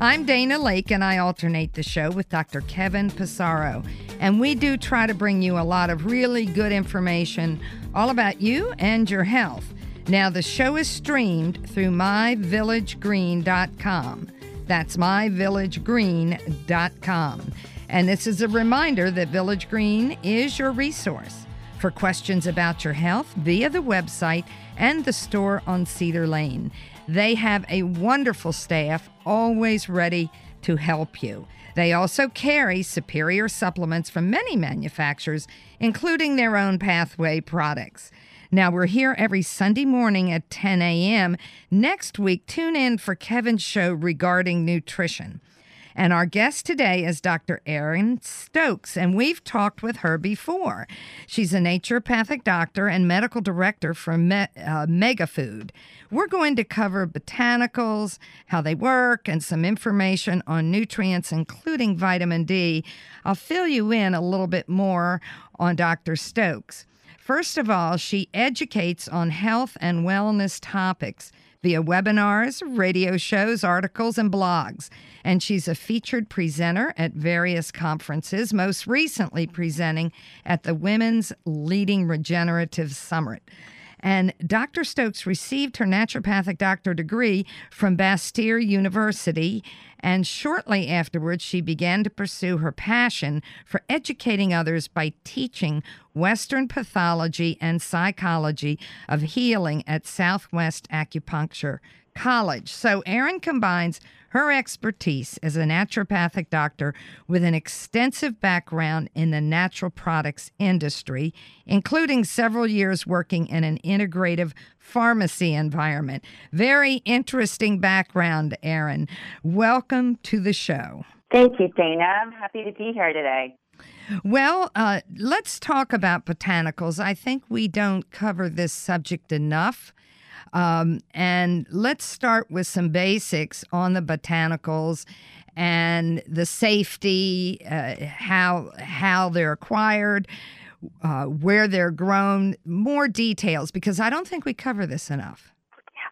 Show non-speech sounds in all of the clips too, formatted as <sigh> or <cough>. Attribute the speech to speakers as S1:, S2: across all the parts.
S1: I'm Dana Laake, and I alternate the show with Dr. Kevin Passero. And we do try to bring you a lot of really good information all about you and your health. Now, the show is streamed through myvillagegreen.com. That's myvillagegreen.com. And this is a reminder that Village Green is your resource for questions about your health via the website and the store on Cedar Lane. They have a wonderful staff, always ready to help you. They also carry superior supplements from many manufacturers, including their own pathway products. Now, we're here every Sunday morning at 10 a.m. Next week, tune in for Kevin's show regarding nutrition. And our guest today is Dr. Erin Stokes, and we've talked with her before. She's a naturopathic doctor and medical director for Me- uh, MegaFood. We're going to cover botanicals, how they work, and some information on nutrients, including vitamin D. I'll fill you in a little bit more on Dr. Stokes. First of all, she educates on health and wellness topics via webinars, radio shows, articles, and blogs. And she's a featured presenter at various conferences, most recently presenting at the Women's Leading Regenerative Summit. And Dr. Stokes received her naturopathic doctor degree from Bastyr University. And shortly afterwards, she began to pursue her passion for educating others by teaching Western pathology and psychology of healing at Southwest Acupuncture College. So, Erin combines her expertise as a naturopathic doctor with an extensive background in the natural products industry, including several years working in an integrative pharmacy environment. Very interesting background, Erin. Welcome to the show.
S2: Thank you, Dana. I'm happy to be here today.
S1: Well, uh, let's talk about botanicals. I think we don't cover this subject enough. Um, and let's start with some basics on the botanicals and the safety, uh, how how they're acquired, uh, where they're grown, more details because I don't think we cover this enough.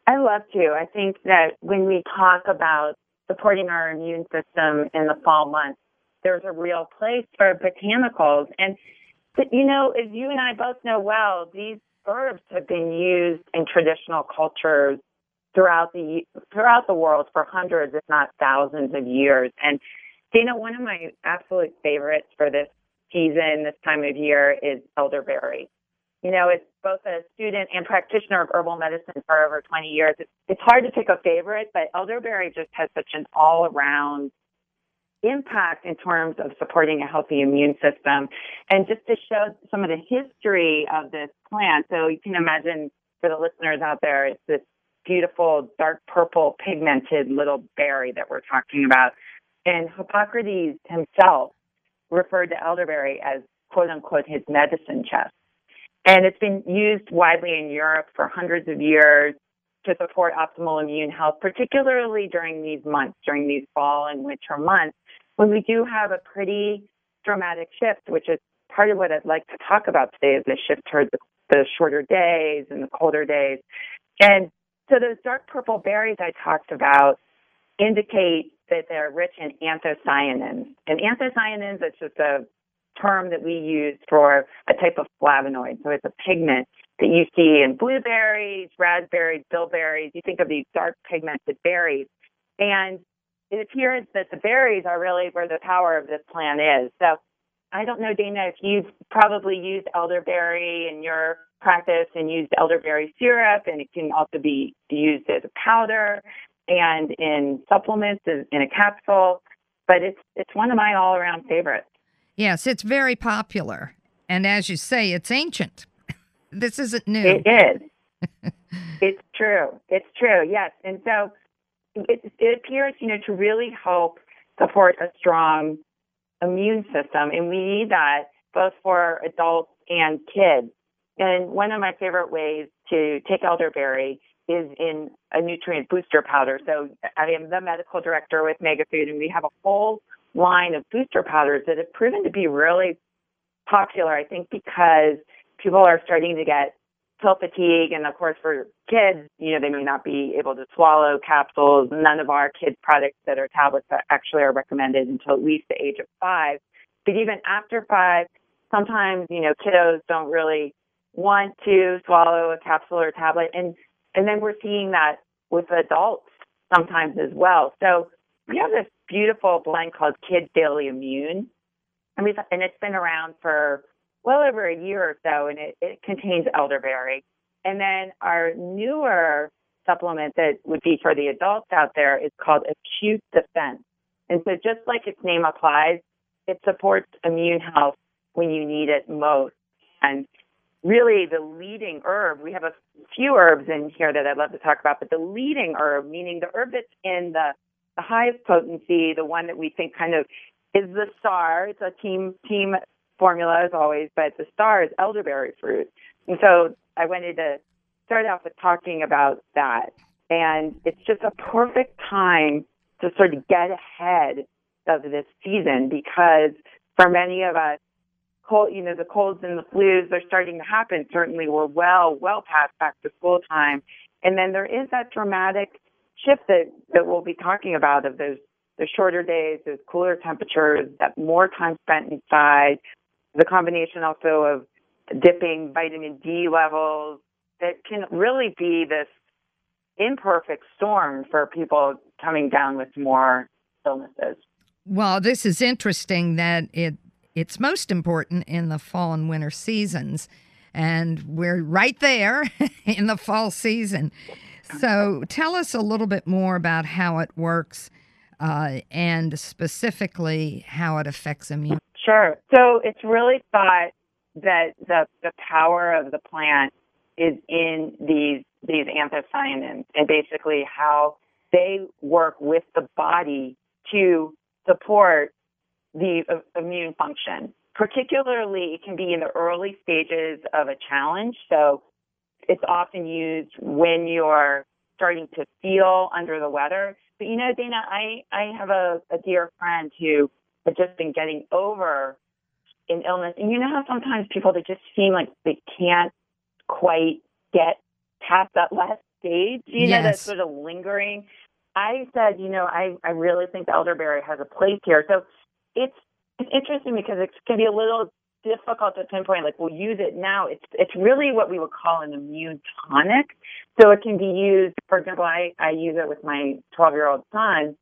S2: I love to. I think that when we talk about supporting our immune system in the fall months, there's a real place for botanicals. And, you know, as you and I both know well, these herbs have been used in traditional cultures throughout the throughout the world for hundreds, if not thousands, of years. And Dana, one of my absolute favorites for this season, this time of year, is elderberry. You know, it's both a student and practitioner of herbal medicine for over 20 years. It's, it's hard to pick a favorite, but elderberry just has such an all around impact in terms of supporting a healthy immune system. And just to show some of the history of this plant, so you can imagine for the listeners out there, it's this beautiful dark purple pigmented little berry that we're talking about. And Hippocrates himself referred to elderberry as quote unquote his medicine chest. And it's been used widely in Europe for hundreds of years to support optimal immune health, particularly during these months, during these fall and winter months, when we do have a pretty dramatic shift, which is part of what I'd like to talk about today is the shift towards the, the shorter days and the colder days. And so those dark purple berries I talked about indicate that they're rich in anthocyanins. And anthocyanins, it's just a term that we use for a type of flavonoid. So it's a pigment that you see in blueberries, raspberries, bilberries. You think of these dark pigmented berries. And it appears that the berries are really where the power of this plant is. So I don't know, Dana, if you've probably used elderberry in your practice and used elderberry syrup, and it can also be used as a powder. and in supplements in a capsule. But it's it's one of my all around favorites.
S1: Yes, it's very popular, and as you say, it's ancient. <laughs> this isn't new.
S2: It is. <laughs> it's true. It's true. Yes, and so it, it appears, you know, to really help support a strong immune system, and we need that both for adults and kids. And one of my favorite ways to take elderberry is in a nutrient booster powder. So I am the medical director with MegaFood, and we have a whole line of booster powders that have proven to be really popular. I think because people are starting to get pill fatigue, and of course for kids, you know, they may not be able to swallow capsules. None of our kids' products that are tablets that actually are recommended until at least the age of five. But even after five, sometimes you know kiddos don't really want to swallow a capsule or tablet, and and then we're seeing that with adults sometimes as well. So we have this beautiful blend called Kids Daily Immune, and we've, and it's been around for well over a year or so, and it, it contains elderberry. And then our newer supplement that would be for the adults out there is called Acute Defense. And so just like its name applies, it supports immune health when you need it most. And really the leading herb, we have a few herbs in here that I'd love to talk about, but the leading herb, meaning the herb that's in the, the highest potency, the one that we think kind of is the star. It's a team team formula as always, but the star is elderberry fruit. And so I wanted to start off with talking about that. And it's just a perfect time to sort of get ahead of this season because for many of us, cold, you know, the colds and the flus are starting to happen. Certainly we're well, well past back to school time. And then there is that dramatic shift that, that we'll be talking about of those the shorter days, those cooler temperatures, that more time spent inside, the combination also of dipping vitamin D levels that can really be this imperfect storm for people coming down with more illnesses.
S1: Well, this is interesting that it it's most important in the fall and winter seasons and we're right there <laughs> in the fall season. So, tell us a little bit more about how it works uh, and specifically how it affects immune.
S2: Sure. So it's really thought that the the power of the plant is in these these anthocyanins and basically how they work with the body to support the uh, immune function. Particularly, it can be in the early stages of a challenge. So it's often used when you're starting to feel under the weather. But you know, Dana, I, I have a, a dear friend who had just been getting over an illness. And you know how sometimes people they just seem like they can't quite get past that last stage, you
S1: yes.
S2: know, that sort of lingering. I said, you know, I, I really think elderberry has a place here. So it's it's interesting because it can be a little difficult to pinpoint like we'll use it now. It's it's really what we would call an immune tonic. So it can be used, for example, I, I use it with my 12 year old son,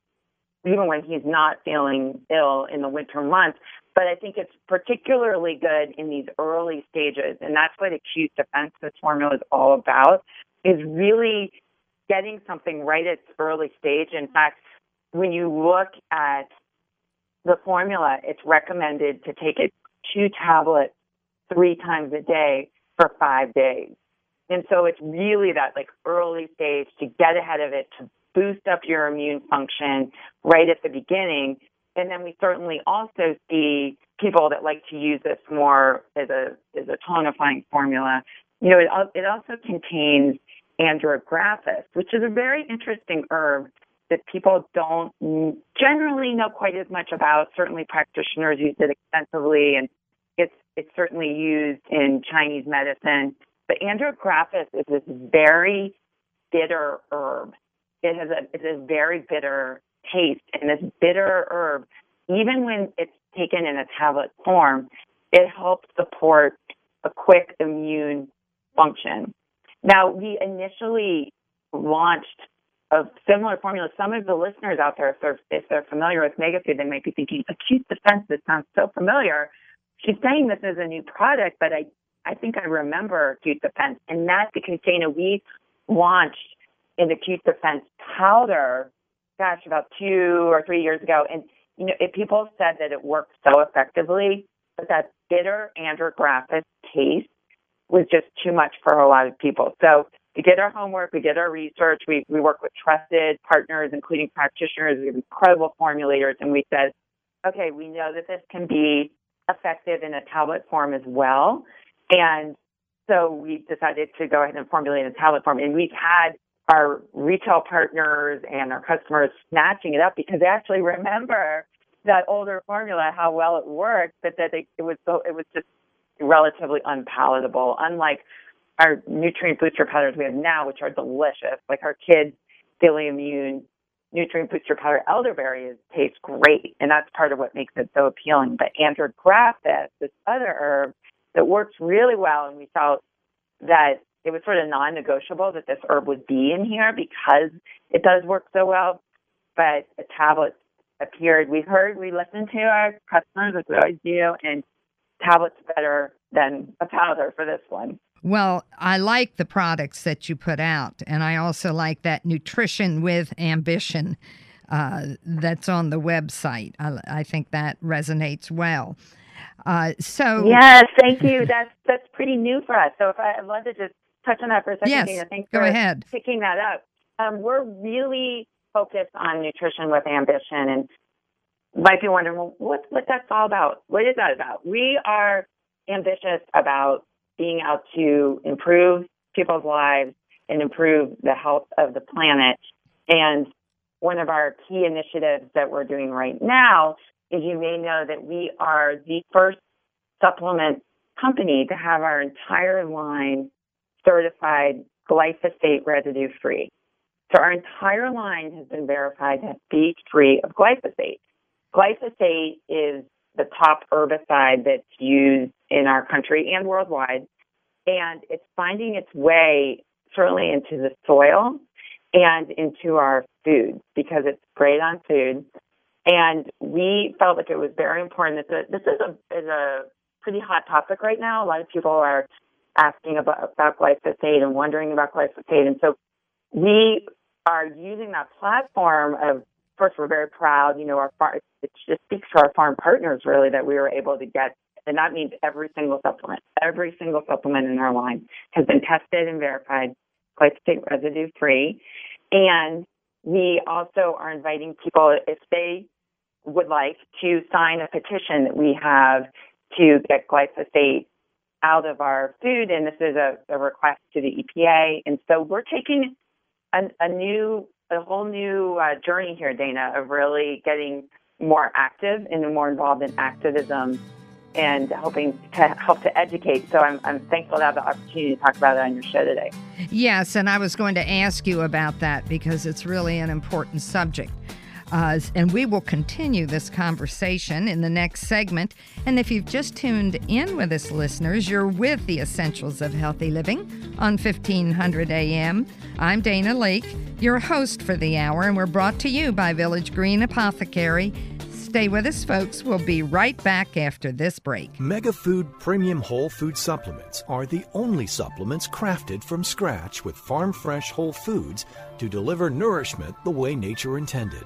S2: even when he's not feeling ill in the winter months. But I think it's particularly good in these early stages. And that's what acute defense this formula is all about, is really getting something right at its early stage. In fact, when you look at the formula, it's recommended to take it two tablets three times a day for five days. And so it's really that like early stage to get ahead of it, to boost up your immune function right at the beginning. And then we certainly also see people that like to use this more as a as a tonifying formula. You know, it, it also contains andrographis, which is a very interesting herb that people don't generally know quite as much about. Certainly, practitioners use it extensively, and it's it's certainly used in Chinese medicine. But andrographis is this very bitter herb. It has a it's a very bitter taste, and this bitter herb, even when it's taken in a tablet form, it helps support a quick immune function. Now, we initially launched a similar formula. Some of the listeners out there, if they're, if they're familiar with MegaFood, they might be thinking, acute defense, this sounds so familiar. She's saying this is a new product, but I, I think I remember acute defense. And that's because, container we launched an acute defense powder, gosh, about two or three years ago. And, you know, it, people said that it worked so effectively, but that bitter andrographis taste was just too much for a lot of people. So we did our homework, we did our research, we, we work with trusted partners, including practitioners, we have incredible formulators, and we said, okay, we know that this can be effective in a tablet form as well. And so we decided to go ahead and formulate a tablet form. And we've had our retail partners and our customers snatching it up because they actually remember that older formula, how well it worked, but that they, it was so, it was just relatively unpalatable. Unlike our nutrient booster powders we have now, which are delicious, like our kids' daily immune nutrient booster powder elderberry is, tastes great, and that's part of what makes it so appealing. But andrographis, this other herb that works really well, and we felt that it was sort of non-negotiable that this herb would be in here because it does work so well. But a tablet appeared. We heard, we listened to our customers, as we always do, and tablets better than a powder for this one.
S1: Well, I like the products that you put out, and I also like that nutrition with ambition uh, that's on the website. I, I, think that resonates well. Uh, so
S2: yes, thank you. That's that's pretty new for us. So if I, would love to just touch on that for a second,
S1: yes,
S2: Dana. Thanks
S1: go
S2: for
S1: ahead.
S2: picking that up. Um, we're really focused on nutrition with ambition, and might be wondering, well, what what that's all about? What is that about? We are ambitious about being out to improve people's lives and improve the health of the planet. And one of our key initiatives that we're doing right now is you may know that we are the first supplement company to have our entire line certified glyphosate residue free. So our entire line has been verified to be free of glyphosate. Glyphosate is the top herbicide that's used in our country and worldwide. And it's finding its way certainly into the soil and into our food because it's sprayed on food. And we felt like it was very important. That this is a, is a pretty hot topic right now. A lot of people are asking about, about glyphosate and wondering about glyphosate. And so we are using that platform of first, we're very proud. You know, our farm, it just speaks to our farm partners really that we were able to get, and that means every single supplement, every single supplement in our line has been tested and verified glyphosate residue free. And we also are inviting people, if they would like, to sign a petition that we have to get glyphosate out of our food. And this is a, a request to the EPA. And so we're taking a, a new a whole new uh, journey here, Dana, of really getting more active and more involved in activism and helping to help to educate. So I'm, I'm thankful to have the opportunity to talk about it on your show today.
S1: Yes, and I was going to ask you about that because it's really an important subject. And we will continue this conversation in the next segment. And if you've just tuned in with us, listeners, you're with the Essentials of Healthy Living on 1500 AM. I'm Dana Laake, your host for the hour, and we're brought to you by Village Green Apothecary. Stay with us, folks. We'll be right back after this break.
S3: MegaFood Premium Whole Food Supplements are the only supplements crafted from scratch with farm fresh whole foods to deliver nourishment the way nature intended.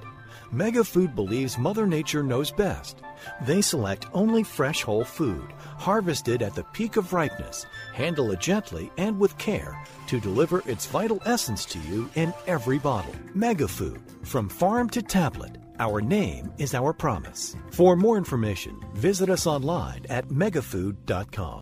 S3: MegaFood believes Mother Nature knows best. They select only fresh whole food, harvested at the peak of ripeness, handle it gently and with care to deliver its vital essence to you in every bottle. MegaFood, from farm to tablet. Our name is our promise. For more information, visit us online at megafood.com.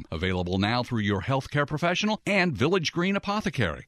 S4: Available now through your healthcare professional and Village Green Apothecary.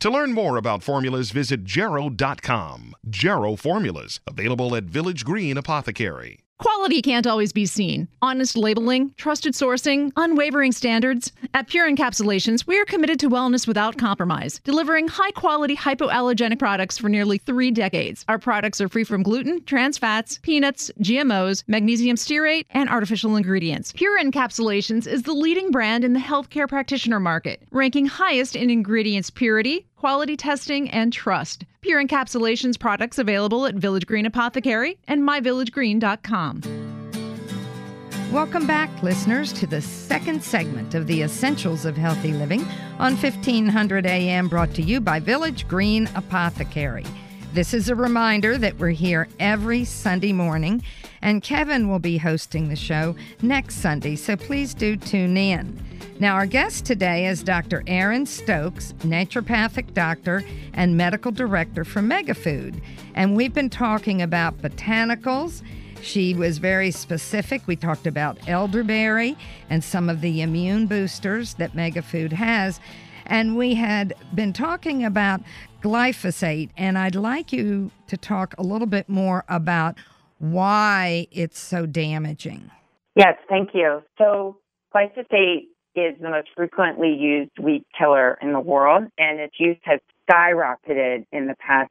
S5: To learn more about formulas, visit Jarrow.com. Jarrow Formulas, available at Village Green Apothecary.
S6: Quality can't always be seen. Honest labeling, trusted sourcing, unwavering standards. At Pure Encapsulations, we are committed to wellness without compromise, delivering high quality hypoallergenic products for nearly three decades. Our products are free from gluten, trans fats, peanuts, GMOs, magnesium stearate, and artificial ingredients. Pure Encapsulations is the leading brand in the healthcare practitioner market, ranking highest in ingredients purity, quality testing, and trust. Pure Encapsulations products available at Village Green Apothecary and myvillagegreen.com.
S1: Welcome back, listeners, to the second segment of the Essentials of Healthy Living on 1500 AM, brought to you by Village Green Apothecary. This is a reminder that we're here every Sunday morning, and Kevin will be hosting the show next Sunday, so please do tune in. Now, our guest today is Dr. Erin Stokes, naturopathic doctor and medical director for MegaFood. And we've been talking about botanicals. She was very specific. We talked about elderberry and some of the immune boosters that MegaFood has. And we had been talking about glyphosate. And I'd like you to talk a little bit more about why it's so damaging.
S2: Yes, thank you. So, glyphosate is the most frequently used weed killer in the world, and its use has skyrocketed in the past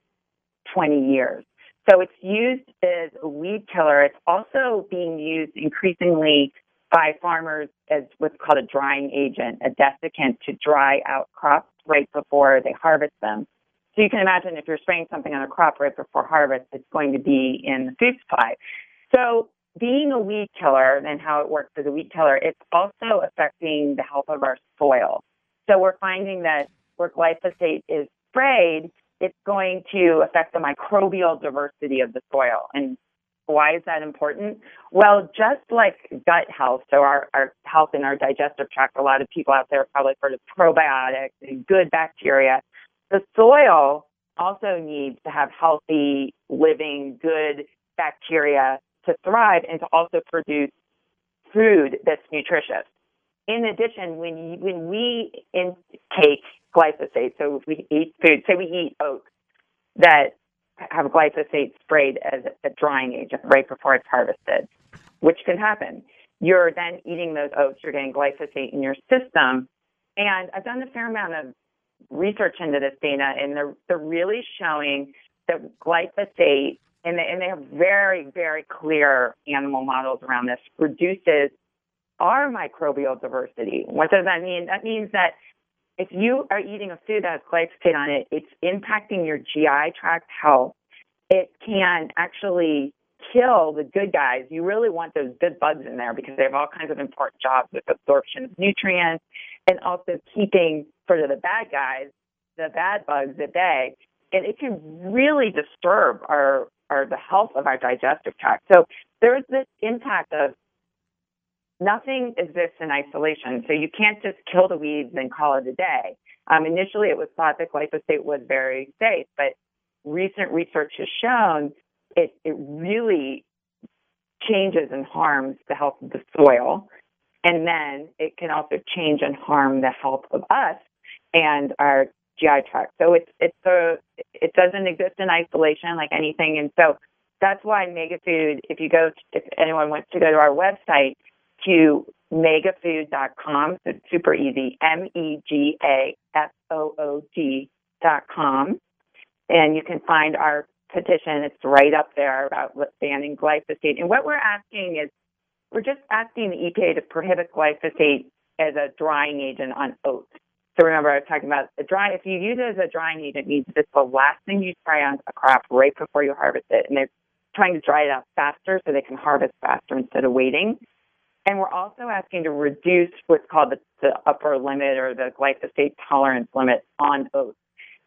S2: 20 years. So it's used as a weed killer. It's also being used increasingly by farmers as what's called a drying agent, a desiccant to dry out crops right before they harvest them. So you can imagine if you're spraying something on a crop right before harvest, it's going to be in the food supply. So being a weed killer and how it works as a weed killer, it's also affecting the health of our soil. So we're finding that where glyphosate is sprayed, it's going to affect the microbial diversity of the soil. And why is that important? Well, just like gut health, so our, our health in our digestive tract, a lot of people out there probably heard of probiotics and good bacteria. The soil also needs to have healthy, living, good bacteria to thrive and to also produce food that's nutritious. In addition, when you, when we intake glyphosate, so if we eat food, say we eat oats that have glyphosate sprayed as a drying agent right before it's harvested, which can happen. You're then eating those oats, you're getting glyphosate in your system. And I've done a fair amount of research into this data, and they're, they're really showing that glyphosate and they, and they have very, very clear animal models around this, reduces our microbial diversity. What does that mean? That means that if you are eating a food that has glyphosate on it, it's impacting your GI tract health. It can actually kill the good guys. You really want those good bugs in there because they have all kinds of important jobs with absorption of nutrients and also keeping sort of the bad guys, the bad bugs at bay. And it can really disturb our or the health of our digestive tract. So there's this impact of nothing exists in isolation. So you can't just kill the weeds and call it a day. Um, initially, it was thought that glyphosate was very safe, but recent research has shown it, it really changes and harms the health of the soil. And then it can also change and harm the health of us and our GI tract. So it's it's a it doesn't exist in isolation like anything, and so that's why MegaFood. If you go, if anyone wants to go to our website to megafood.com, so it's super easy. M E G A F O O D dot com. and you can find our petition. It's right up there about banning glyphosate. And what we're asking is, we're just asking the EPA to prohibit glyphosate as a drying agent on oats. So remember, I was talking about a dry. If you use it as a drying agent, means it's the last thing you spray on a crop right before you harvest it, and they're trying to dry it out faster so they can harvest faster instead of waiting. And we're also asking to reduce what's called the, the upper limit or the glyphosate tolerance limit on oats.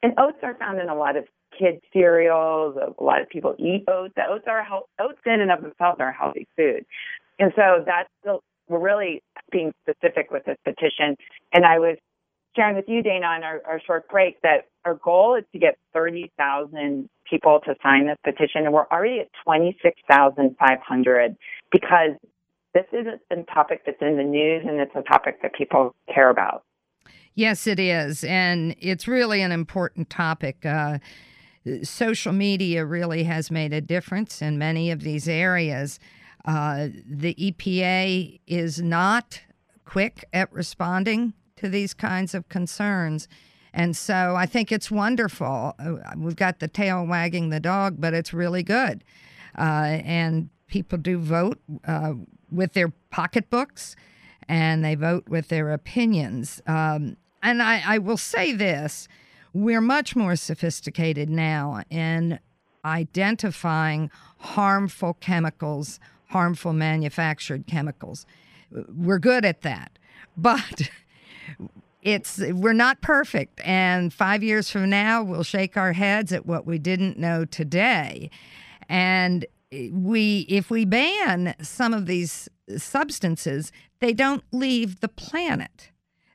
S2: And oats are found in a lot of kids cereals. A lot of people eat oats. The Oats are health, oats in and of themselves are a healthy food. And so that's the, we're really being specific with this petition. And I was sharing with you, Dana, on our, our short break that our goal is to get 30,000 people to sign this petition, and we're already at 26,500 because this is a topic that's in the news and it's a topic that people care about.
S1: Yes, it is. And it's really an important topic. Uh, social media really has made a difference in many of these areas. Uh, the EPA is not quick at responding to these kinds of concerns. And so I think it's wonderful. Uh, we've got the tail wagging the dog, but it's really good. Uh, and people do vote uh, with their pocketbooks and they vote with their opinions. Um, and I, I will say this we're much more sophisticated now in identifying harmful chemicals, harmful manufactured chemicals. We're good at that. <laughs> But it's we're not perfect and 5 years from now we'll shake our heads at what we didn't know today. And eh, we if we ban some of these substances, they don't leave the planet.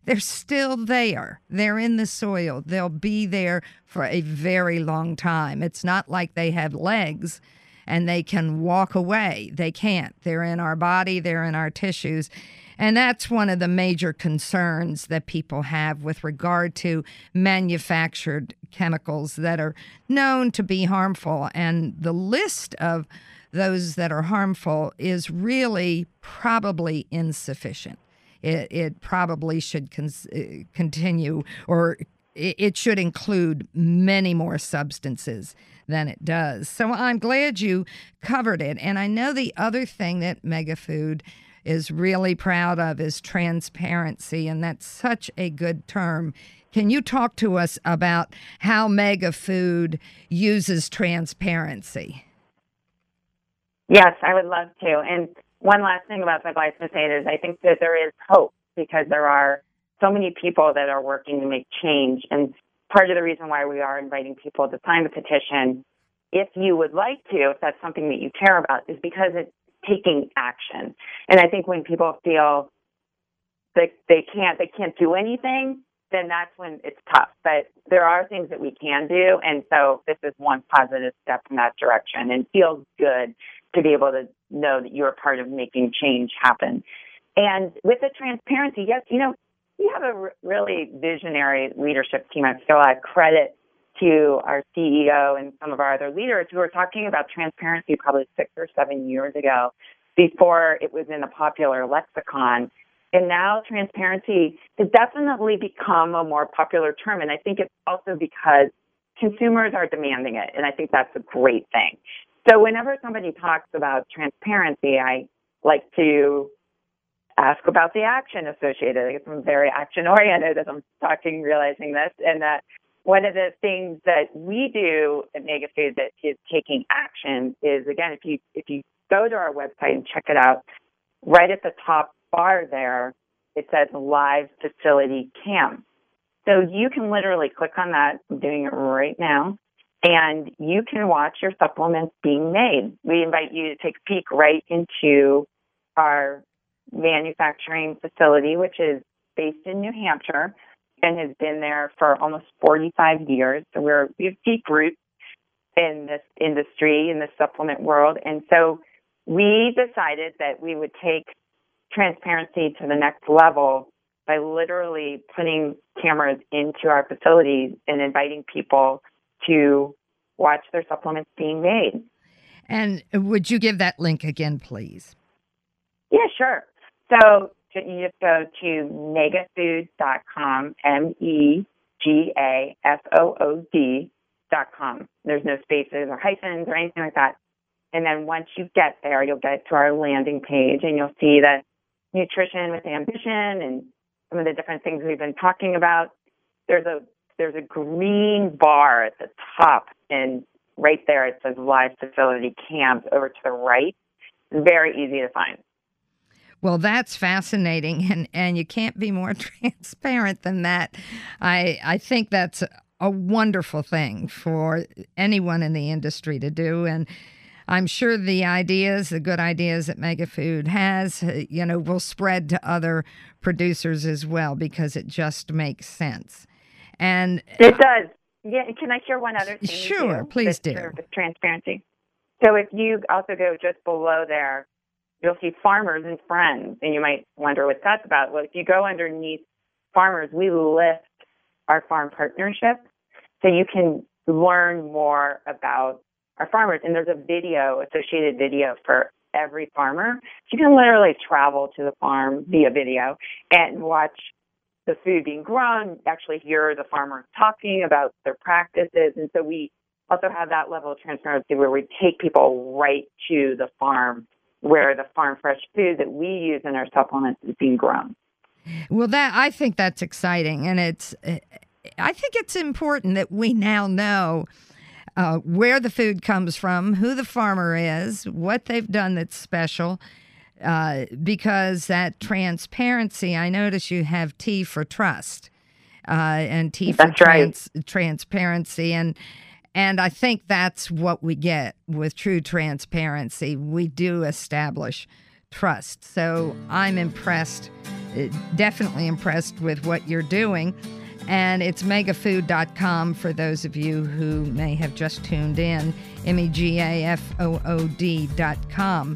S1: They're still there. They're in the soil. They'll be there for a very long time. It's not like they have legs and they can walk away. They can't. They're in our body, they're in our tissues. And that's one of the major concerns that people have with regard to manufactured chemicals that are known to be harmful. And the list of those that are harmful is really probably insufficient. It, it probably should con- uh, continue or it should include many more substances than it does. So I'm glad you covered it. And I know the other thing that MegaFood is really proud of is transparency, and that's such a good term. Can you talk to us about how MegaFood uses transparency?
S2: Yes, I would love to. And one last thing about the glyphosate is I think that there is hope because there are so many people that are working to make change. And part of the reason why we are inviting people to sign the petition, if you would like to, if that's something that you care about, is because it taking action. And I think when people feel that they can't they can't do anything, then that's when it's tough. But there are things that we can do, and so this is one positive step in that direction, and feels good to be able to know that you're part of making change happen. And with the transparency, yes, you know, we have a really visionary leadership team. I feel like credit to our CEO and some of our other leaders who were talking about transparency probably six or seven years ago before it was in a popular lexicon. And now transparency has definitely become a more popular term. And I think it's also because consumers are demanding it. And I think that's a great thing. So whenever somebody talks about transparency, I like to ask about the action associated. I guess I'm very action oriented as I'm talking, realizing this, and that one of the things that we do at MegaFood that is taking action is again, if you if you go to our website and check it out, right at the top bar there, it says live facility cam. So you can literally click on that. I'm doing it right now. And you can watch your supplements being made. We invite you to take a peek right into our manufacturing facility, which is based in New Hampshire and has been there for almost 45 years. So we're, we have deep roots in this industry, in the supplement world. And so we decided that we would take transparency to the next level by literally putting cameras into our facilities and inviting people to watch their supplements being made.
S1: And would you give that link again, please?
S2: Yeah, sure. So you just go to megafood.com, M E G A F O O D megafood.com. There's no spaces or hyphens or anything like that. And then once you get there, you'll get to our landing page and you'll see the nutrition with ambition and some of the different things we've been talking about. There's a there's a green bar at the top and right there it says live facility camp over to the right. Very easy to find.
S1: Well, that's fascinating, and, and you can't be more <laughs> transparent than that. I I think that's a wonderful thing for anyone in the industry to do, and I'm sure the ideas, the good ideas that MegaFood has, uh, you know, will spread to other producers as well because it just makes sense. And
S2: it does. Yeah, can I share one other thing?
S1: Sure, please do.
S2: Transparency. So if you also go just below there, you'll see farmers and friends, and you might wonder what that's about. Well, if you go underneath farmers, we list our farm partnership, so you can learn more about our farmers. And there's a video, associated video for every farmer. So you can literally travel to the farm via video and watch the food being grown, actually hear the farmers talking about their practices. And so we also have that level of transparency where we take people right to the farm where the farm fresh food that we use in our supplements is being grown.
S1: Well, that I think that's exciting, and it's I think it's important that we now know uh, where the food comes from, who the farmer is, what they've done that's special. Uh, because that transparency, I notice you have T for trust uh, and T for trans- right. transparency, and and I think that's what we get with true transparency. We do establish trust. So I'm impressed, uh, definitely impressed with what you're doing. And it's megafood.com for those of you who may have just tuned in, M E G A F O O D.com.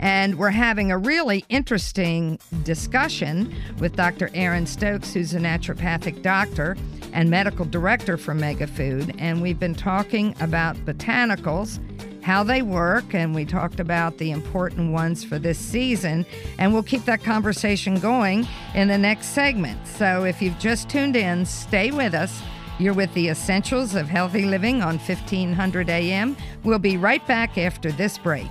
S1: And we're having a really interesting discussion with Dr. Erin Stokes, who's a naturopathic doctor and medical director for MegaFood. And we've been talking about botanicals, how they work, and we talked about the important ones for this season. And we'll keep that conversation going in the next segment. So if you've just tuned in, stay with us. You're with the Essentials of Healthy Living on 1500 AM. We'll be right back after this break.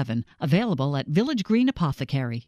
S7: available at Village Green Apothecary.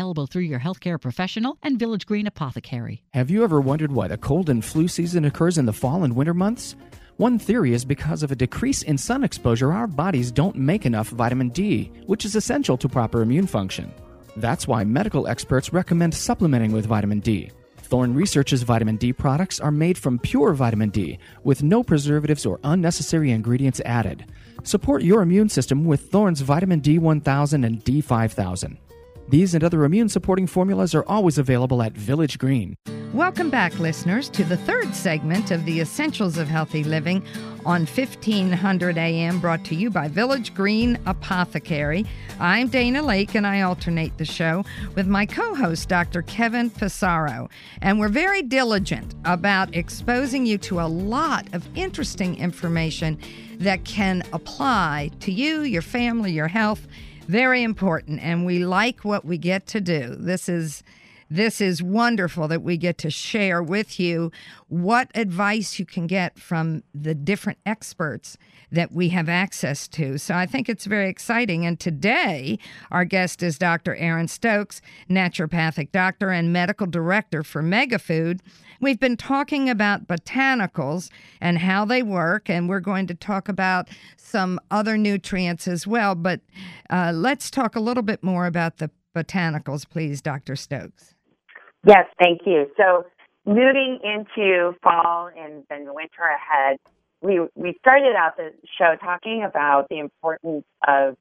S7: available through your healthcare professional and Village Green Apothecary.
S8: Have you ever wondered why the cold and flu season occurs in the fall and winter months? One theory is because of a decrease in sun exposure, our bodies don't make enough vitamin D, which is essential to proper immune function. That's why medical experts recommend supplementing with vitamin D. Thorne Research's vitamin D products are made from pure vitamin D with no preservatives or unnecessary ingredients added. Support your immune system with Thorne's vitamin D1000 and D5000. These and other immune supporting formulas are always available at Village Green.
S1: Welcome back, listeners, to the third segment of the Essentials of Healthy Living on 1500 AM, brought to you by Village Green Apothecary. I'm Dana Laake, and I alternate the show with my co host, Dr. Kevin Fusaro. And we're very diligent about exposing you to a lot of interesting information that can apply to you, your family, your health very important and we like what we get to do this is this is wonderful that we get to share with you what advice you can get from the different experts that we have access to. So I think it's very exciting. And today, our guest is Dr. Erin Stokes, naturopathic doctor and medical director for MegaFood. We've been talking about botanicals and how they work, and we're going to talk about some other nutrients as well. But uh, let's talk a little bit more about the botanicals, please, Dr. Stokes.
S2: Yes, thank you. So, moving into fall and then winter ahead, we we started out the show talking about the importance of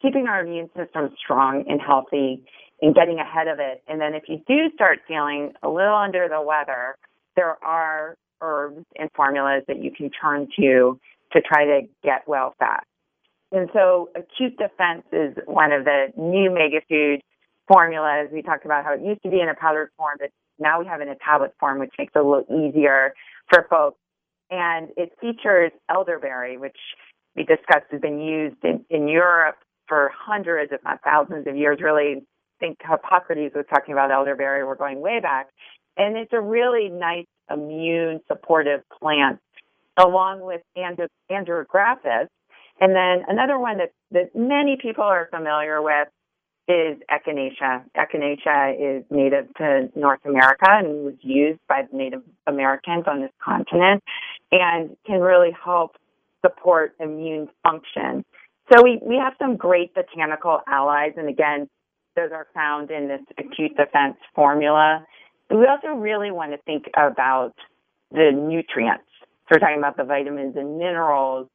S2: keeping our immune system strong and healthy and getting ahead of it. And then if you do start feeling a little under the weather, there are herbs and formulas that you can turn to to try to get well fast. And so acute defense is one of the new MegaFood formulas. We talked about how it used to be in a powdered form, but now we have it in a tablet form, which makes it a little easier for folks. And it features elderberry, which we discussed has been used in, in Europe for hundreds, if not thousands of years. Really, think Hippocrates was talking about elderberry. We're going way back. And it's a really nice immune supportive plant, along with andrographis. And then another one that, that many people are familiar with is echinacea. Echinacea is native to North America and was used by the Native Americans on this continent and can really help support immune function. So we, we have some great botanical allies, and again, those are found in this acute defense formula. We also really want to think about the nutrients. So we're talking about the vitamins and minerals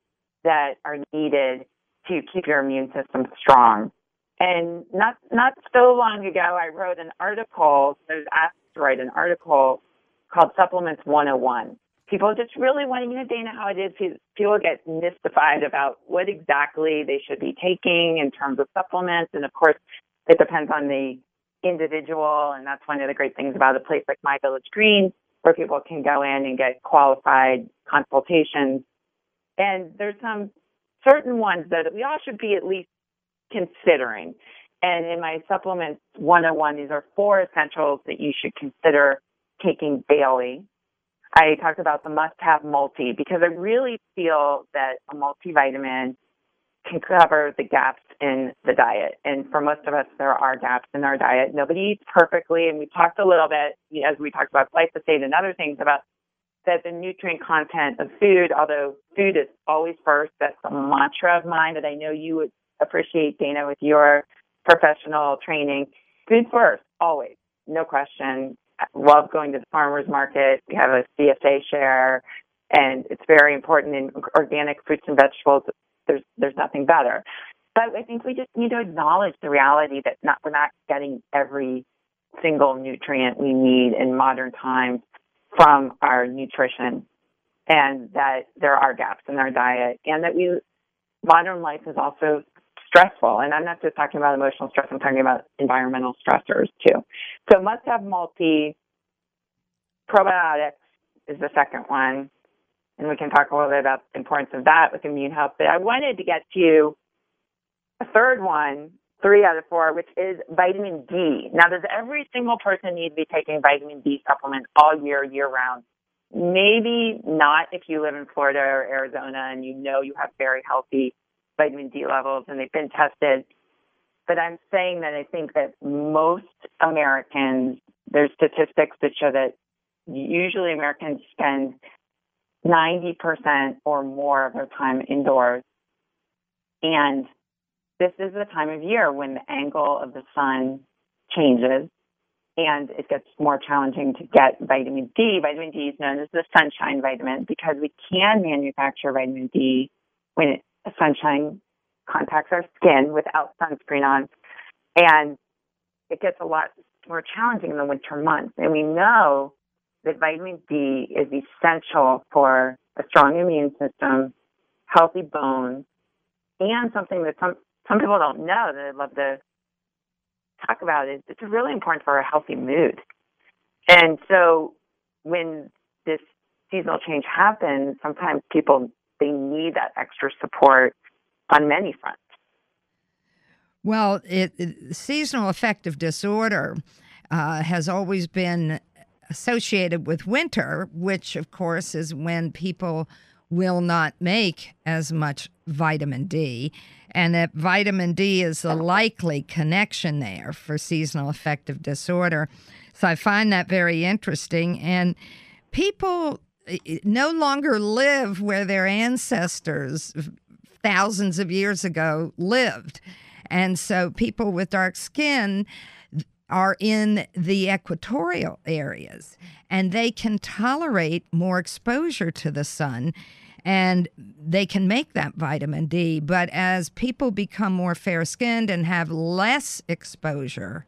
S2: that are needed to keep your immune system strong. And not not so long ago, I wrote an article. I was asked to write an article called Supplements 101. People just really want to know, Dana, how it is. People get mystified about what exactly they should be taking in terms of supplements. And of course, it depends on the individual. And that's one of the great things about a place like My Village Green, where people can go in and get qualified consultations. And there's some certain ones that we all should be at least considering. And in my supplements 101, these are four essentials that you should consider taking daily. I talked about the must have multi because I really feel that a multivitamin can cover the gaps in the diet. And for most of us, there are gaps in our diet. Nobody eats perfectly. And we talked a little bit, as we talked about glyphosate and other things, about that the nutrient content of food, although food is always first, that's a mantra of mine that I know you would appreciate, Dana, with your professional training. Food first, always, no question. I love going to the farmer's market. We have a CSA share, and it's very important in organic fruits and vegetables. There's there's nothing better. But I think we just need to acknowledge the reality that not we're not getting every single nutrient we need in modern times from our nutrition and that there are gaps in our diet and that we modern life is also stressful. And I'm not just talking about emotional stress, I'm talking about environmental stressors too. So must have multi probiotics is the second one. And we can talk a little bit about the importance of that with immune health. But I wanted to get to a third one, three out of four, which is vitamin D. Now, does every single person need to be taking vitamin D supplement all year, year round? Maybe not if you live in Florida or Arizona and you know you have very healthy vitamin D levels and they've been tested. But I'm saying that I think that most Americans, there's statistics that show that usually Americans spend 90% or more of their time indoors. And this is the time of year when the angle of the sun changes and it gets more challenging to get vitamin D. Vitamin D is known as the sunshine vitamin because we can manufacture vitamin D when it, sunshine contacts our skin without sunscreen on. And it gets a lot more challenging in the winter months. And we know that vitamin D is essential for a strong immune system, healthy bones, and something that some some people don't know that I'd love to talk about is it's really important for a healthy mood. And so when this seasonal change happens, sometimes people they need that extra support on many fronts.
S1: Well, it, it seasonal affective disorder uh, has always been associated with winter, which of course is when people will not make as much vitamin D and that vitamin D is a likely connection there for seasonal affective disorder. So I find that very interesting. And people eh, eh, no longer live where their ancestors thousands of years ago lived. And so people with dark skin are in the equatorial areas and they can tolerate more exposure to the sun and they can make that vitamin D. But as people become more fair skinned and have less exposure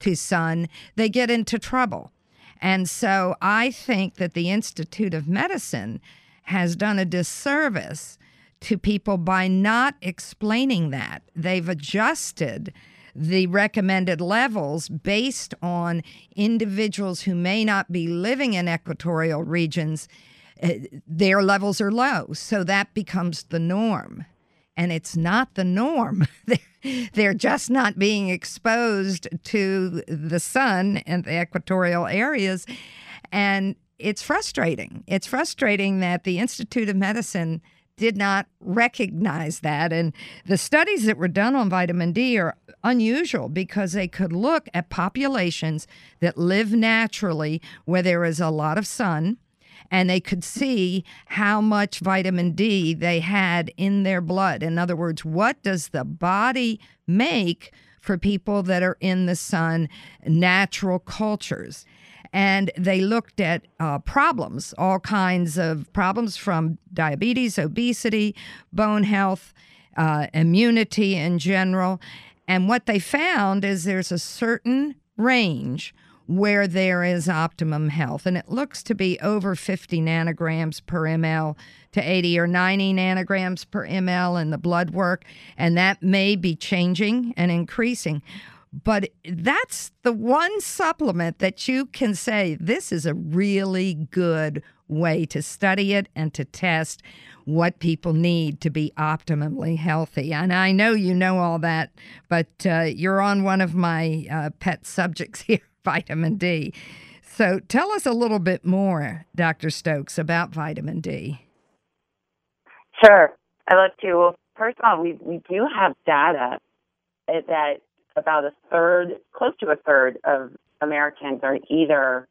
S1: to sun, they get into trouble. And so I think that the Institute of Medicine has done a disservice to people by not explaining that. They've adjusted the recommended levels based on individuals who may not be living in equatorial regions uh, their levels are low. So that becomes the norm. And it's not the norm. <laughs> They're just not being exposed to the sun in the equatorial areas. And it's frustrating. It's frustrating that the Institute of Medicine did not recognize that. And the studies that were done on vitamin D are unusual because they could look at populations that live naturally where there is a lot of sun and they could see how much vitamin D they had in their blood. In other words, what does the body make for people that are in the sun, natural cultures? And they looked at uh, problems, all kinds of problems from diabetes, obesity, bone health, uh, immunity in general. And what they found is there's a certain range where there is optimum health. And it looks to be over 50 nanograms per ml to 80 or 90 nanograms per ml in the blood work. And that may be changing and increasing. But that's the one supplement that you can say this is a really good way to study it and to test what people need to be optimally healthy. And I know you know all that, but uh, you're on one of my uh, pet subjects <laughs> here vitamin D. So tell us a little bit more, Dr. Stokes, about vitamin D.
S2: Sure. I'd love to. Well, first of all, we, we do have data that about a third, close to a third of Americans are either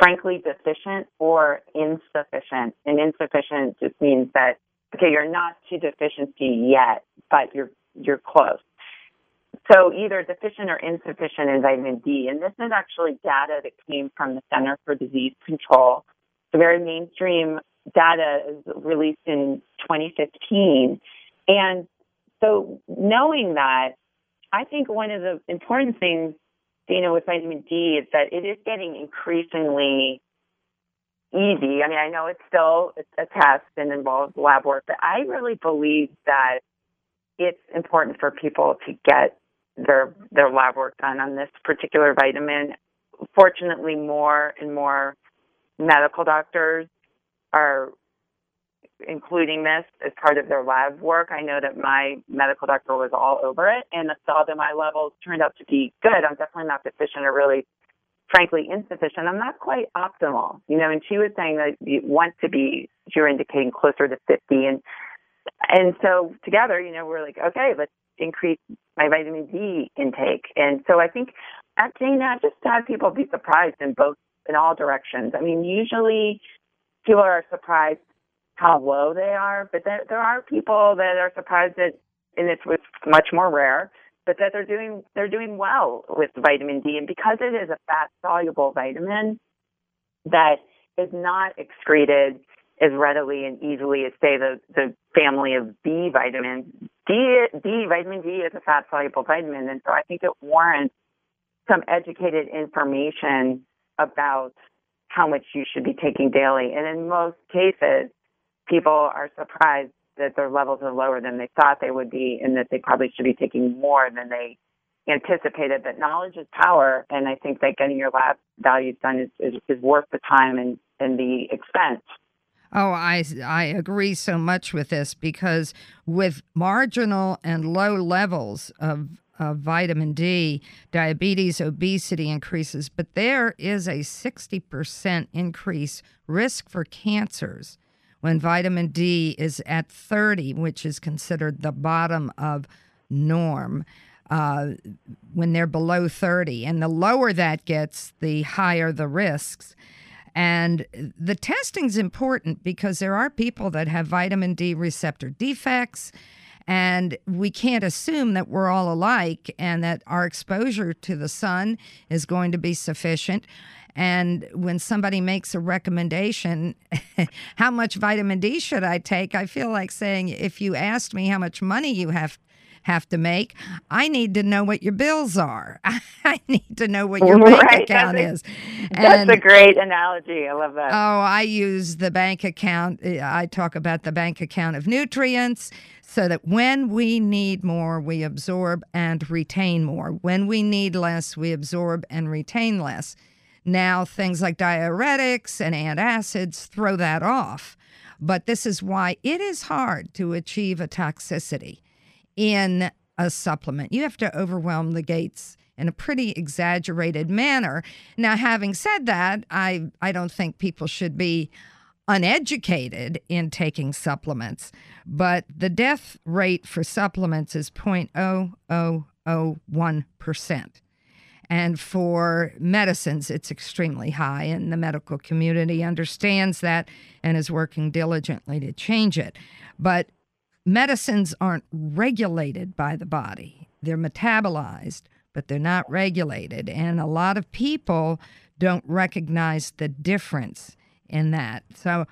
S2: frankly deficient or insufficient. And insufficient just means that okay, you're not to deficiency yet, but you're you're close. So either deficient or insufficient in vitamin D. And this is actually data that came from the Center for Disease Control. The very mainstream data is released in 2015. And so knowing that, I think one of the important things, you know, with vitamin D is that it is getting increasingly easy. I mean, I know it's still a test and involves lab work, but I really believe that it's important for people to get their their lab work done on this particular vitamin. Fortunately, more and more medical doctors are including this as part of their lab work. I know that my medical doctor was all over it and that my levels turned out to be good. I'm definitely not deficient or really, frankly, insufficient. I'm not quite optimal, you know. And she was saying that you want to be, you're indicating closer to 50, and and so together, you know, we're like, okay, let's increase my vitamin D intake. And so I think uh, acting that just to have people be surprised in both in all directions. I mean, usually people are surprised how low they are, but there, there are people that are surprised that, and it's, much more rare, but that they're doing they're doing well with vitamin D, and because it is a fat soluble vitamin that is not excreted as readily and easily as say the the family of B vitamins. D D vitamin D is a fat soluble vitamin, and so I think it warrants some educated information about how much you should be taking daily. And in most cases, people are surprised that their levels are lower than they thought they would be and that they probably should be taking more than they anticipated. But knowledge is power, and I think that getting your lab values done is, is, is worth the time and, and the expense.
S1: Oh, I, I agree so much with this because with marginal and low levels of of vitamin D, diabetes, obesity increases, but there is a 60% increase risk for cancers when vitamin D is at 30, which is considered the bottom of norm. Uh, when they're below 30. And the lower that gets, the higher the risks. And the testing's important because there are people that have vitamin D receptor defects and we can't assume that we're all alike and that our exposure to the sun is going to be sufficient. And when somebody makes a recommendation, <laughs> how much vitamin D should I take? I feel like saying, if you asked me how much money you have have to make. I need to know what your bills are. <laughs> I need to know what your bank
S2: right.
S1: account
S2: that's
S1: is.
S2: A, that's a great analogy. I love that.
S1: Oh, I use the bank account. I talk about the bank account of nutrients so that when we need more, we absorb and retain more. When we need less, we absorb and retain less. Now, things like diuretics and antacids throw that off. But this is why it is hard to achieve a toxicity in a supplement. You have to overwhelm the gates in a pretty exaggerated manner. Now, having said that, I, I don't think people should be uneducated in taking supplements, but the death rate for supplements is 0.0001%. And for medicines, it's extremely high, and the medical community understands that and is working diligently to change it. But medicines aren't regulated by the body, they're metabolized, but they're not regulated. And a lot of people don't recognize the difference in that. So,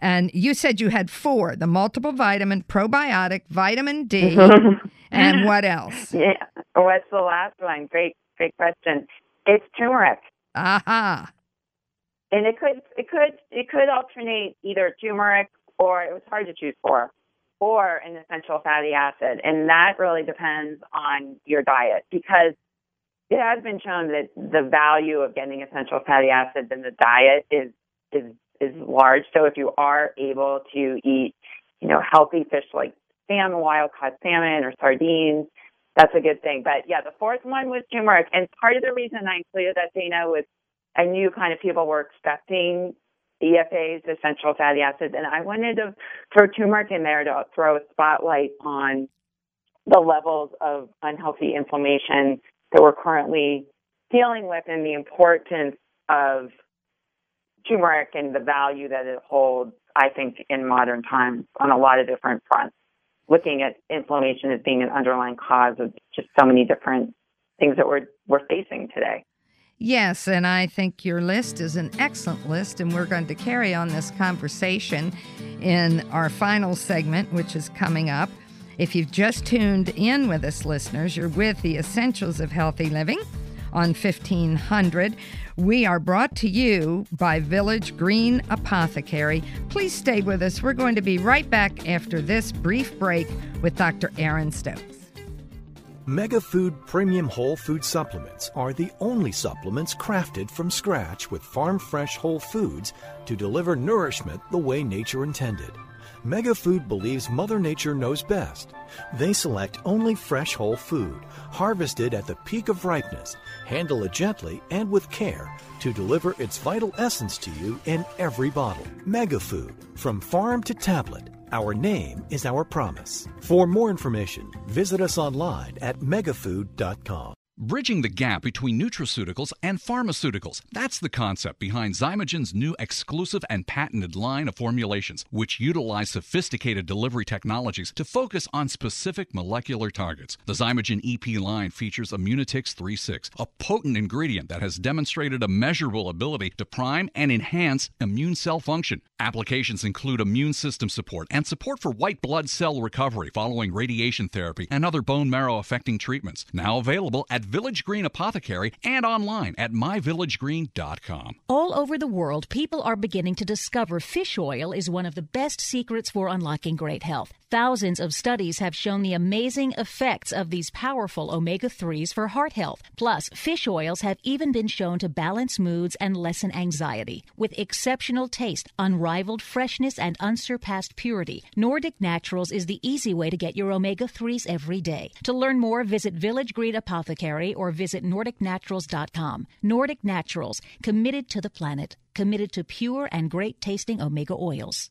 S1: and you said you had four the multiple vitamin, probiotic, vitamin D, <laughs> and what else?
S2: Yeah. What's the last one? Great, great question. It's turmeric.
S1: Aha.
S2: And it could, it could, it could alternate either turmeric or it was hard to choose for or an essential fatty acid. And that really depends on your diet because it has been shown that the value of getting essential fatty acids in the diet is is is large. So if you are able to eat, you know, healthy fish like salmon, wild caught salmon or sardines, that's a good thing. But yeah, the fourth one was turmeric. And part of the reason I included that Dana was I knew kind of people were expecting EFAs, essential fatty acids, and I wanted to throw turmeric in there to throw a spotlight on the levels of unhealthy inflammation that we're currently dealing with and the importance of turmeric and the value that it holds, I think, in modern times on a lot of different fronts. Looking at inflammation as being an underlying cause of just so many different things that we're we're facing today.
S1: Yes, and I think your list is an excellent list, and we're going to carry on this conversation in our final segment, which is coming up. If you've just tuned in with us, listeners, you're with the Essentials of Healthy Living on 1500. We are brought to you by Village Green Apothecary. Please stay with us. We're going to be right back after this brief break with Dr. Erin Stokes.
S3: MegaFood Premium Whole Food Supplements are the only supplements crafted from scratch with farm fresh whole foods to deliver nourishment the way nature intended. MegaFood believes Mother Nature knows best. They select only fresh whole food, harvested at the peak of ripeness, handle it gently and with care to deliver its vital essence to you in every bottle. MegaFood, from farm to tablet. Our name is our promise. For more information, visit us online at megafood.com.
S4: Bridging the gap between nutraceuticals and pharmaceuticals. That's the concept behind Xymogen's new exclusive and patented line of formulations, which utilize sophisticated delivery technologies to focus on specific molecular targets. The Xymogen EP line features Immunitix 36, a potent ingredient that has demonstrated a measurable ability to prime and enhance immune cell function. Applications include immune system support and support for white blood cell recovery following radiation therapy and other bone marrow affecting treatments. Now available at Village Green Apothecary and online at myvillagegreen.com.
S9: All over the world, people are beginning to discover fish oil is one of the best secrets for unlocking great health. Thousands of studies have shown the amazing effects of these powerful omega 3s for heart health. Plus, fish oils have even been shown to balance moods and lessen anxiety. With exceptional taste, unrivaled freshness, and unsurpassed purity, Nordic Naturals is the easy way to get your omega 3s every day. To learn more, visit Village Green Apothecary or visit NordicNaturals.com. Nordic Naturals, committed to the planet, committed to pure and great tasting omega oils.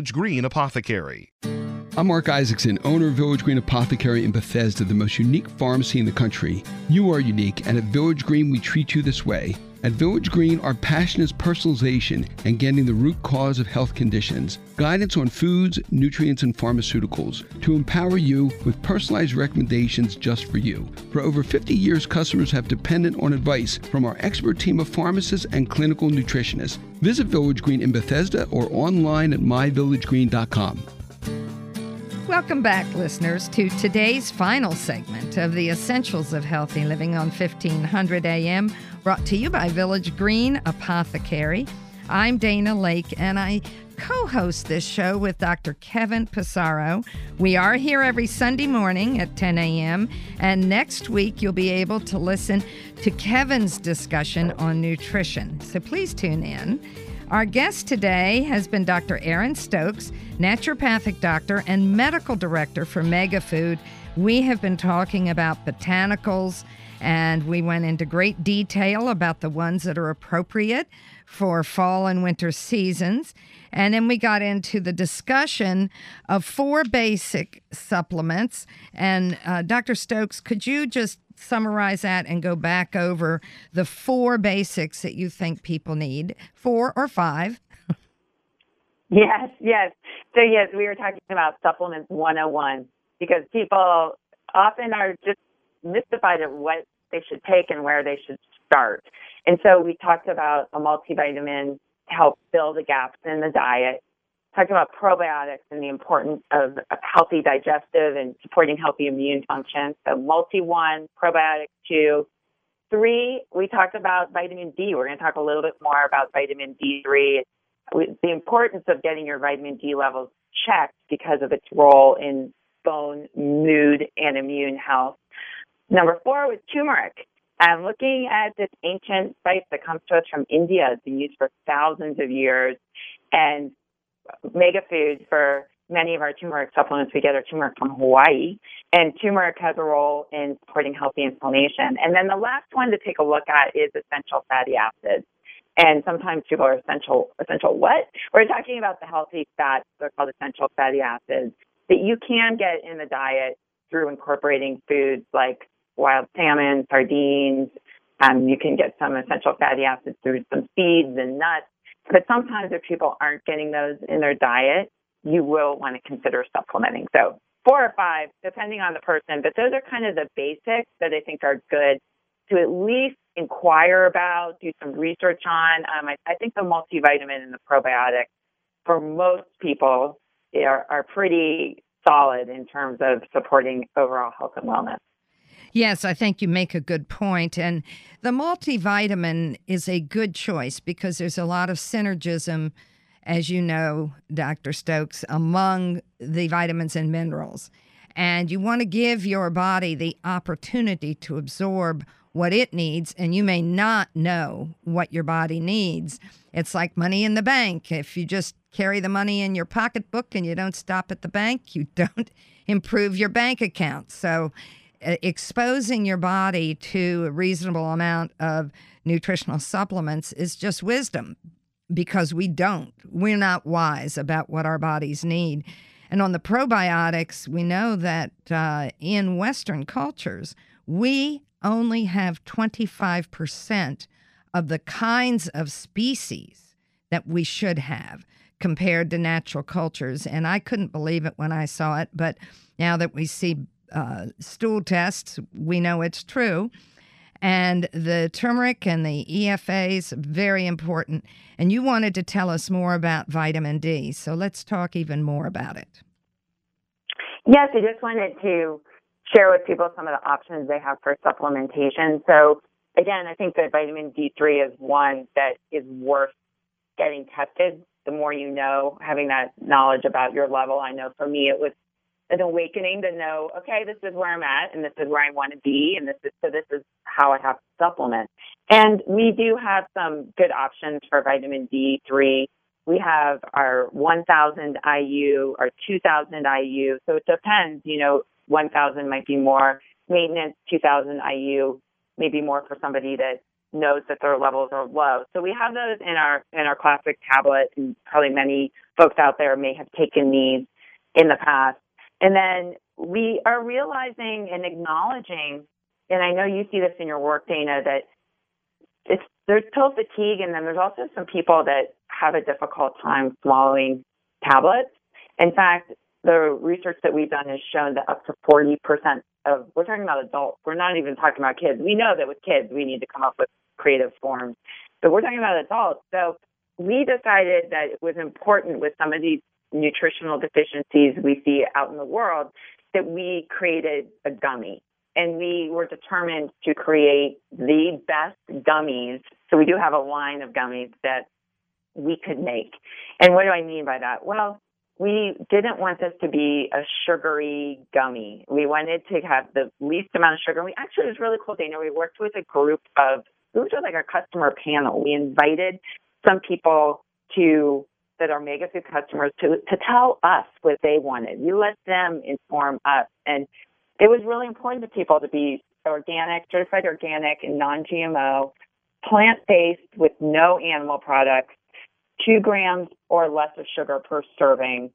S5: Green Apothecary.
S10: I'm Mark Isaacson, owner of Village Green Apothecary in Bethesda, the most unique pharmacy in the country. You are unique, and at Village Green, we treat you this way. At Village Green, our passion is personalization and getting the root cause of health conditions, guidance on foods, nutrients, and pharmaceuticals to empower you with personalized recommendations just for you. For over 50 years, customers have depended on advice from our expert team of pharmacists and clinical nutritionists. Visit Village Green in Bethesda or online at myvillagegreen.com.
S1: Welcome back, listeners, to today's final segment of the Essentials of Healthy Living on 1500 AM, brought to you by Village Green Apothecary. I'm Dana Laake, and I co host this show with Dr. Kevin Passero. We are here every Sunday morning at 10 a.m., and next week you'll be able to listen to Kevin's discussion on nutrition. So please tune in. Our guest today has been Dr. Erin Stokes, naturopathic doctor and medical director for MegaFood. We have been talking about botanicals, and we went into great detail about the ones that are appropriate for fall and winter seasons. And then we got into the discussion of four basic supplements. And uh, Dr. Stokes, could you just summarize that and go back over the four basics that you think people need? Four or five? <laughs>
S2: Yes, yes. So, yes, we were talking about supplements 101 because people often are just mystified at what they should take and where they should start. And so we talked about a multivitamin to help fill the gaps in the diet. Talked about probiotics and the importance of a healthy digestive and supporting healthy immune function. So multi one, probiotics two. Three, we talked about vitamin D. We're going to talk a little bit more about vitamin D3, the importance of getting your vitamin D levels checked because of its role in bone, mood, and immune health. Number four was turmeric. I'm looking at this ancient spice that comes to us from India. It's been used for thousands of years. And MegaFoods for many of our turmeric supplements, we get our turmeric from Hawaii. And turmeric has a role in supporting healthy inflammation. And then the last one to take a look at is essential fatty acids. And sometimes people are essential, essential what? We're talking about the healthy fats, they're called essential fatty acids, that you can get in the diet through incorporating foods like wild salmon, sardines. Um, you can get some essential fatty acids through some seeds and nuts. But sometimes if people aren't getting those in their diet, you will want to consider supplementing. So four or five, depending on the person. But those are kind of the basics that I think are good to at least inquire about, do some research on. Um, I, I think the multivitamin and the probiotic for most people are, are pretty solid in terms of supporting overall health and wellness.
S1: Yes, I think you make a good point. And the multivitamin is a good choice because there's a lot of synergism, as you know, Dr. Stokes, among the vitamins and minerals. And you want to give your body the opportunity to absorb what it needs, and you may not know what your body needs. It's like money in the bank. If you just carry the money in your pocketbook and you don't stop at the bank, you <laughs> don't improve your bank account. So, exposing your body to a reasonable amount of nutritional supplements is just wisdom because we don't. We're not wise about what our bodies need. And on the probiotics, we know that uh, in Western cultures, we only have 25% of the kinds of species that we should have compared to natural cultures. And I couldn't believe it when I saw it, but now that we see uh, stool tests, we know it's true. And the turmeric and the EFAs, very important. And you wanted to tell us more about vitamin D. So let's talk even more about it.
S2: Yes, I just wanted to share with people some of the options they have for supplementation. So again, I think that vitamin D3 is one that is worth getting tested. The more you know, having that knowledge about your level. I know for me, it was an awakening to know, okay, this is where I'm at and this is where I want to be and this is, so this is how I have to supplement. And we do have some good options for vitamin D3. We have our 1000 IU, our 2000 IU. So it depends, you know, 1000 might be more maintenance, 2000 IU, maybe more for somebody that knows that their levels are low. So we have those in our in our classic tablet and probably many folks out there may have taken these in the past. And then we are realizing and acknowledging, and I know you see this in your work, Dana, that it's there's pill fatigue, and then there's also some people that have a difficult time swallowing tablets. In fact, the research that we've done has shown that up to 40% of, we're talking about adults, we're not even talking about kids. We know that with kids, we need to come up with creative forms, but we're talking about adults. So we decided that it was important with some of these nutritional deficiencies we see out in the world that we created a gummy. And we were determined to create the best gummies. So we do have a line of gummies that we could make. And what do I mean by that? Well, we didn't want this to be a sugary gummy. We wanted to have the least amount of sugar. We actually, it was really cool, Dana. We worked with a group of, we was like a customer panel. We invited some people to that are MegaFood customers to to tell us what they wanted. You let them inform us, and it was really important to people to be organic, certified organic, and non-GMO, plant-based with no animal products, two grams or less of sugar per serving,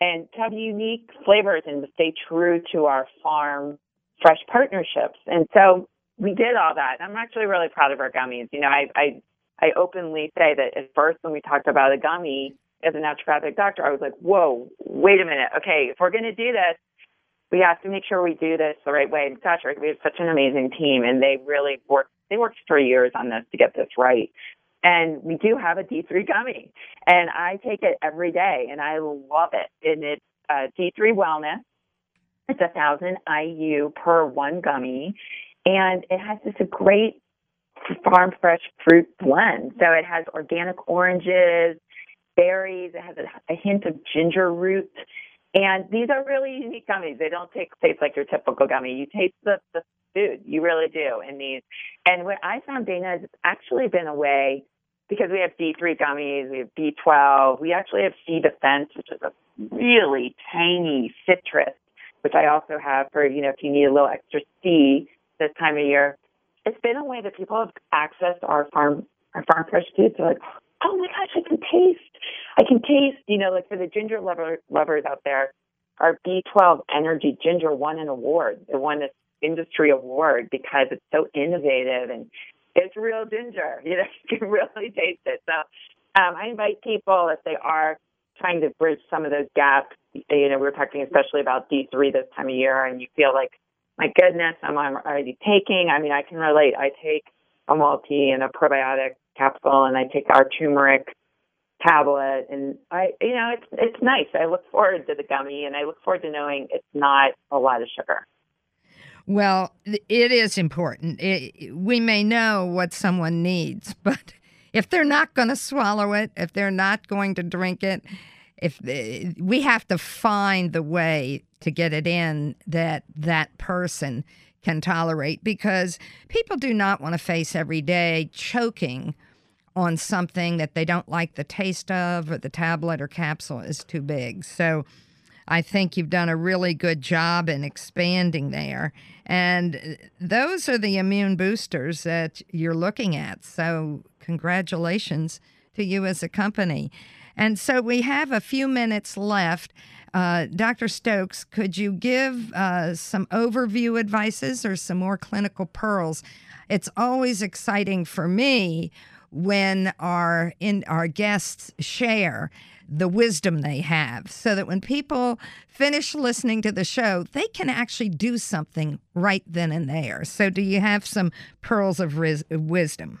S2: and to have unique flavors and stay true to our farm fresh partnerships. And so we did all that. I'm actually really proud of our gummies. You know, I, I I openly say that at first when we talked about a gummy, as a naturopathic doctor, I was like, whoa, wait a minute. Okay, if we're going to do this, we have to make sure we do this the right way. And Saturate, we have such an amazing team, and they really worked. They worked for years on this to get this right. And we do have a D3 gummy, and I take it every day, and I love it. And it's uh, D3 Wellness. It's a thousand IU per one gummy, and it has this great farm fresh fruit blend. So it has organic oranges, berries. It has a, a hint of ginger root. And these are really unique gummies. They don't taste, taste like your typical gummy. You taste the, the food. You really do in these. And what I found, Dana, has actually been a way because we have D3 gummies, we have B12, we actually have C Defense, which is a really tangy citrus, which I also have for, you know, if you need a little extra C this time of year. It's been a way that people have accessed our farm, our farm fresh foods. They're like, oh my gosh, I can taste, I can taste, you know, like for the ginger lover, lovers out there, our B12 Energy Ginger won an award. It won this industry award because it's so innovative and it's real ginger. <laughs> You know, you can really taste it. So um, I invite people if they are trying to bridge some of those gaps. You know, we are talking especially about D3 this time of year, and you feel like, my goodness, I'm already taking. I mean, I can relate. I take a multi and a probiotic capsule and I take our turmeric tablet and I you know it's it's nice. I look forward to the gummy and I look forward to knowing it's not a lot of sugar.
S1: Well, it is important. It, we may know what someone needs, <laughs> but if they're not going to swallow it, if they're not going to drink it, if they, we have to find the way to get it in that that person can tolerate because people do not want to face every day choking on something that they don't like the taste of or the tablet or capsule is too big. So I think you've done a really good job in expanding there. And those are the immune boosters that you're looking at. So, congratulations to you as a company. And so, we have a few minutes left. Uh, Dr. Stokes, could you give uh, some overview advices or some more clinical pearls? It's always exciting for me when our in our guests share the wisdom they have so that when people finish listening to the show they can actually do something right then and there. So do you have some pearls of ris- wisdom?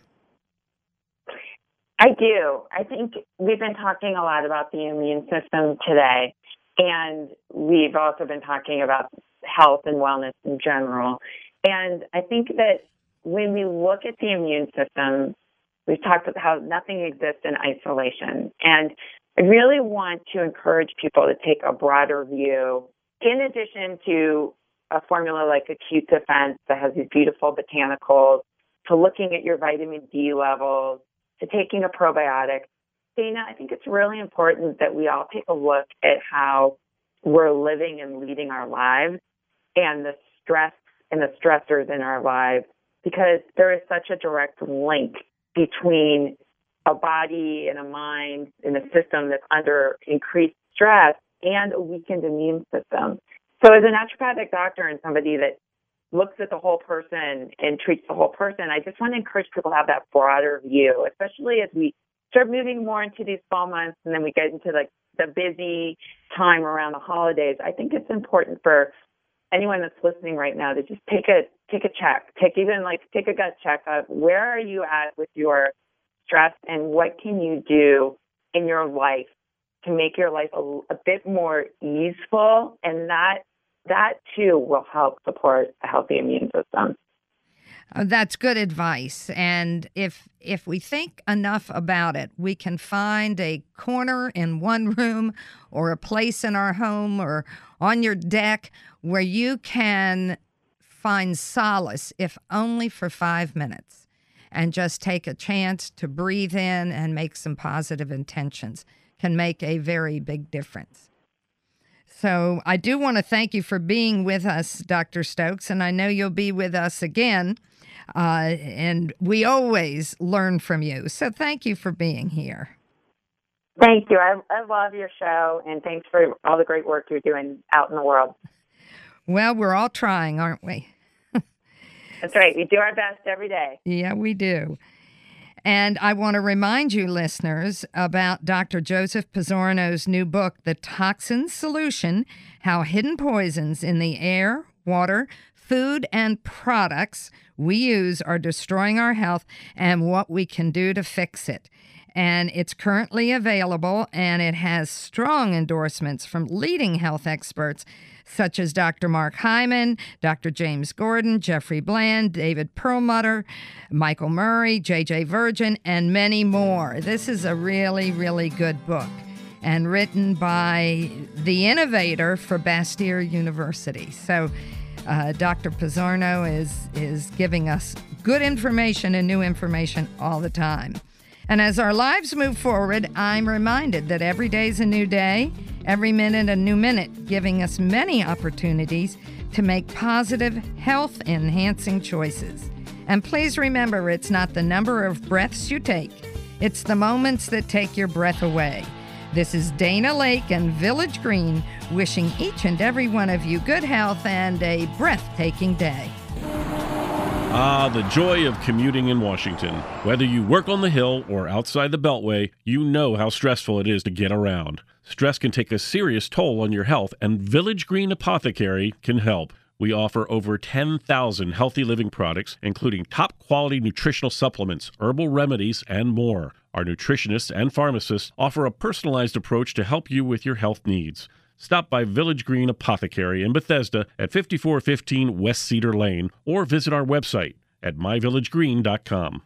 S2: I do. I think we've been talking a lot about the immune system today and we've also been talking about health and wellness in general. And i think that when we look at the immune system We've talked about how nothing exists in isolation. And I really want to encourage people to take a broader view. In addition to a formula like Acute Defense that has these beautiful botanicals, to looking at your vitamin D levels, to taking a probiotic, Dana, I think it's really important that we all take a look at how we're living and leading our lives and the stress and the stressors in our lives because there is such a direct link between a body and a mind and a system that's under increased stress and a weakened immune system. So, as a naturopathic doctor and somebody that looks at the whole person and treats the whole person, I just want to encourage people to have that broader view, especially as we start moving more into these fall months and then we get into like the busy time around the holidays. I think it's important for anyone that's listening right now to just take a take a check, take even like take a gut check of where are you at with your stress and what can you do in your life to make your life a, a bit more easeful and that that too will help support a healthy immune system.
S1: Uh, that's good advice. And if if we think enough about it, we can find a corner in one room or a place in our home or on your deck where you can find solace, if only for five minutes, and just take a chance to breathe in and make some positive intentions can make a very big difference. So, I do want to thank you for being with us, Dr. Stokes, and I know you'll be with us again. Uh, and we always learn from you. So, thank you for being here.
S2: Thank you. I, I love your show, and thanks for all the great work you're doing out in the world.
S1: Well, we're all trying, aren't we? <laughs>
S2: That's right. We do our best every day.
S1: Yeah, we do. And I want to remind you, listeners, about Dr. Joseph Pizzorno's new book, The Toxin Solution How Hidden Poisons in the Air, Water, Food, and Products We Use Are Destroying Our Health and What We Can Do to Fix It and it's currently available and it has strong endorsements from leading health experts such as Dr. Mark Hyman, Dr. James Gordon, Jeffrey Bland, David Perlmutter, Michael Murray, JJ Virgin, and many more. This is a really, really good book and written by the innovator for Bastyr University. So, uh, Dr. Pizzorno is, is giving us good information and new information all the time. And as our lives move forward, I'm reminded that every day is a new day, every minute a new minute, giving us many opportunities to make positive, health enhancing choices. And please remember, it's not the number of breaths you take, it's the moments that take your breath away. This is Dana Laake and Village Green wishing each and every one of you good health and a breathtaking day.
S11: Ah, the joy of commuting in Washington. Whether you work on the Hill or outside the Beltway, you know how stressful it is to get around. Stress can take a serious toll on your health, and Village Green Apothecary can help. We offer over 10,000 healthy living products, including top quality nutritional supplements, herbal remedies, and more. Our nutritionists and pharmacists offer a personalized approach to help you with your health needs. Stop by Village Green Apothecary in Bethesda at 5415 West Cedar Lane or visit our website at myvillagegreen.com.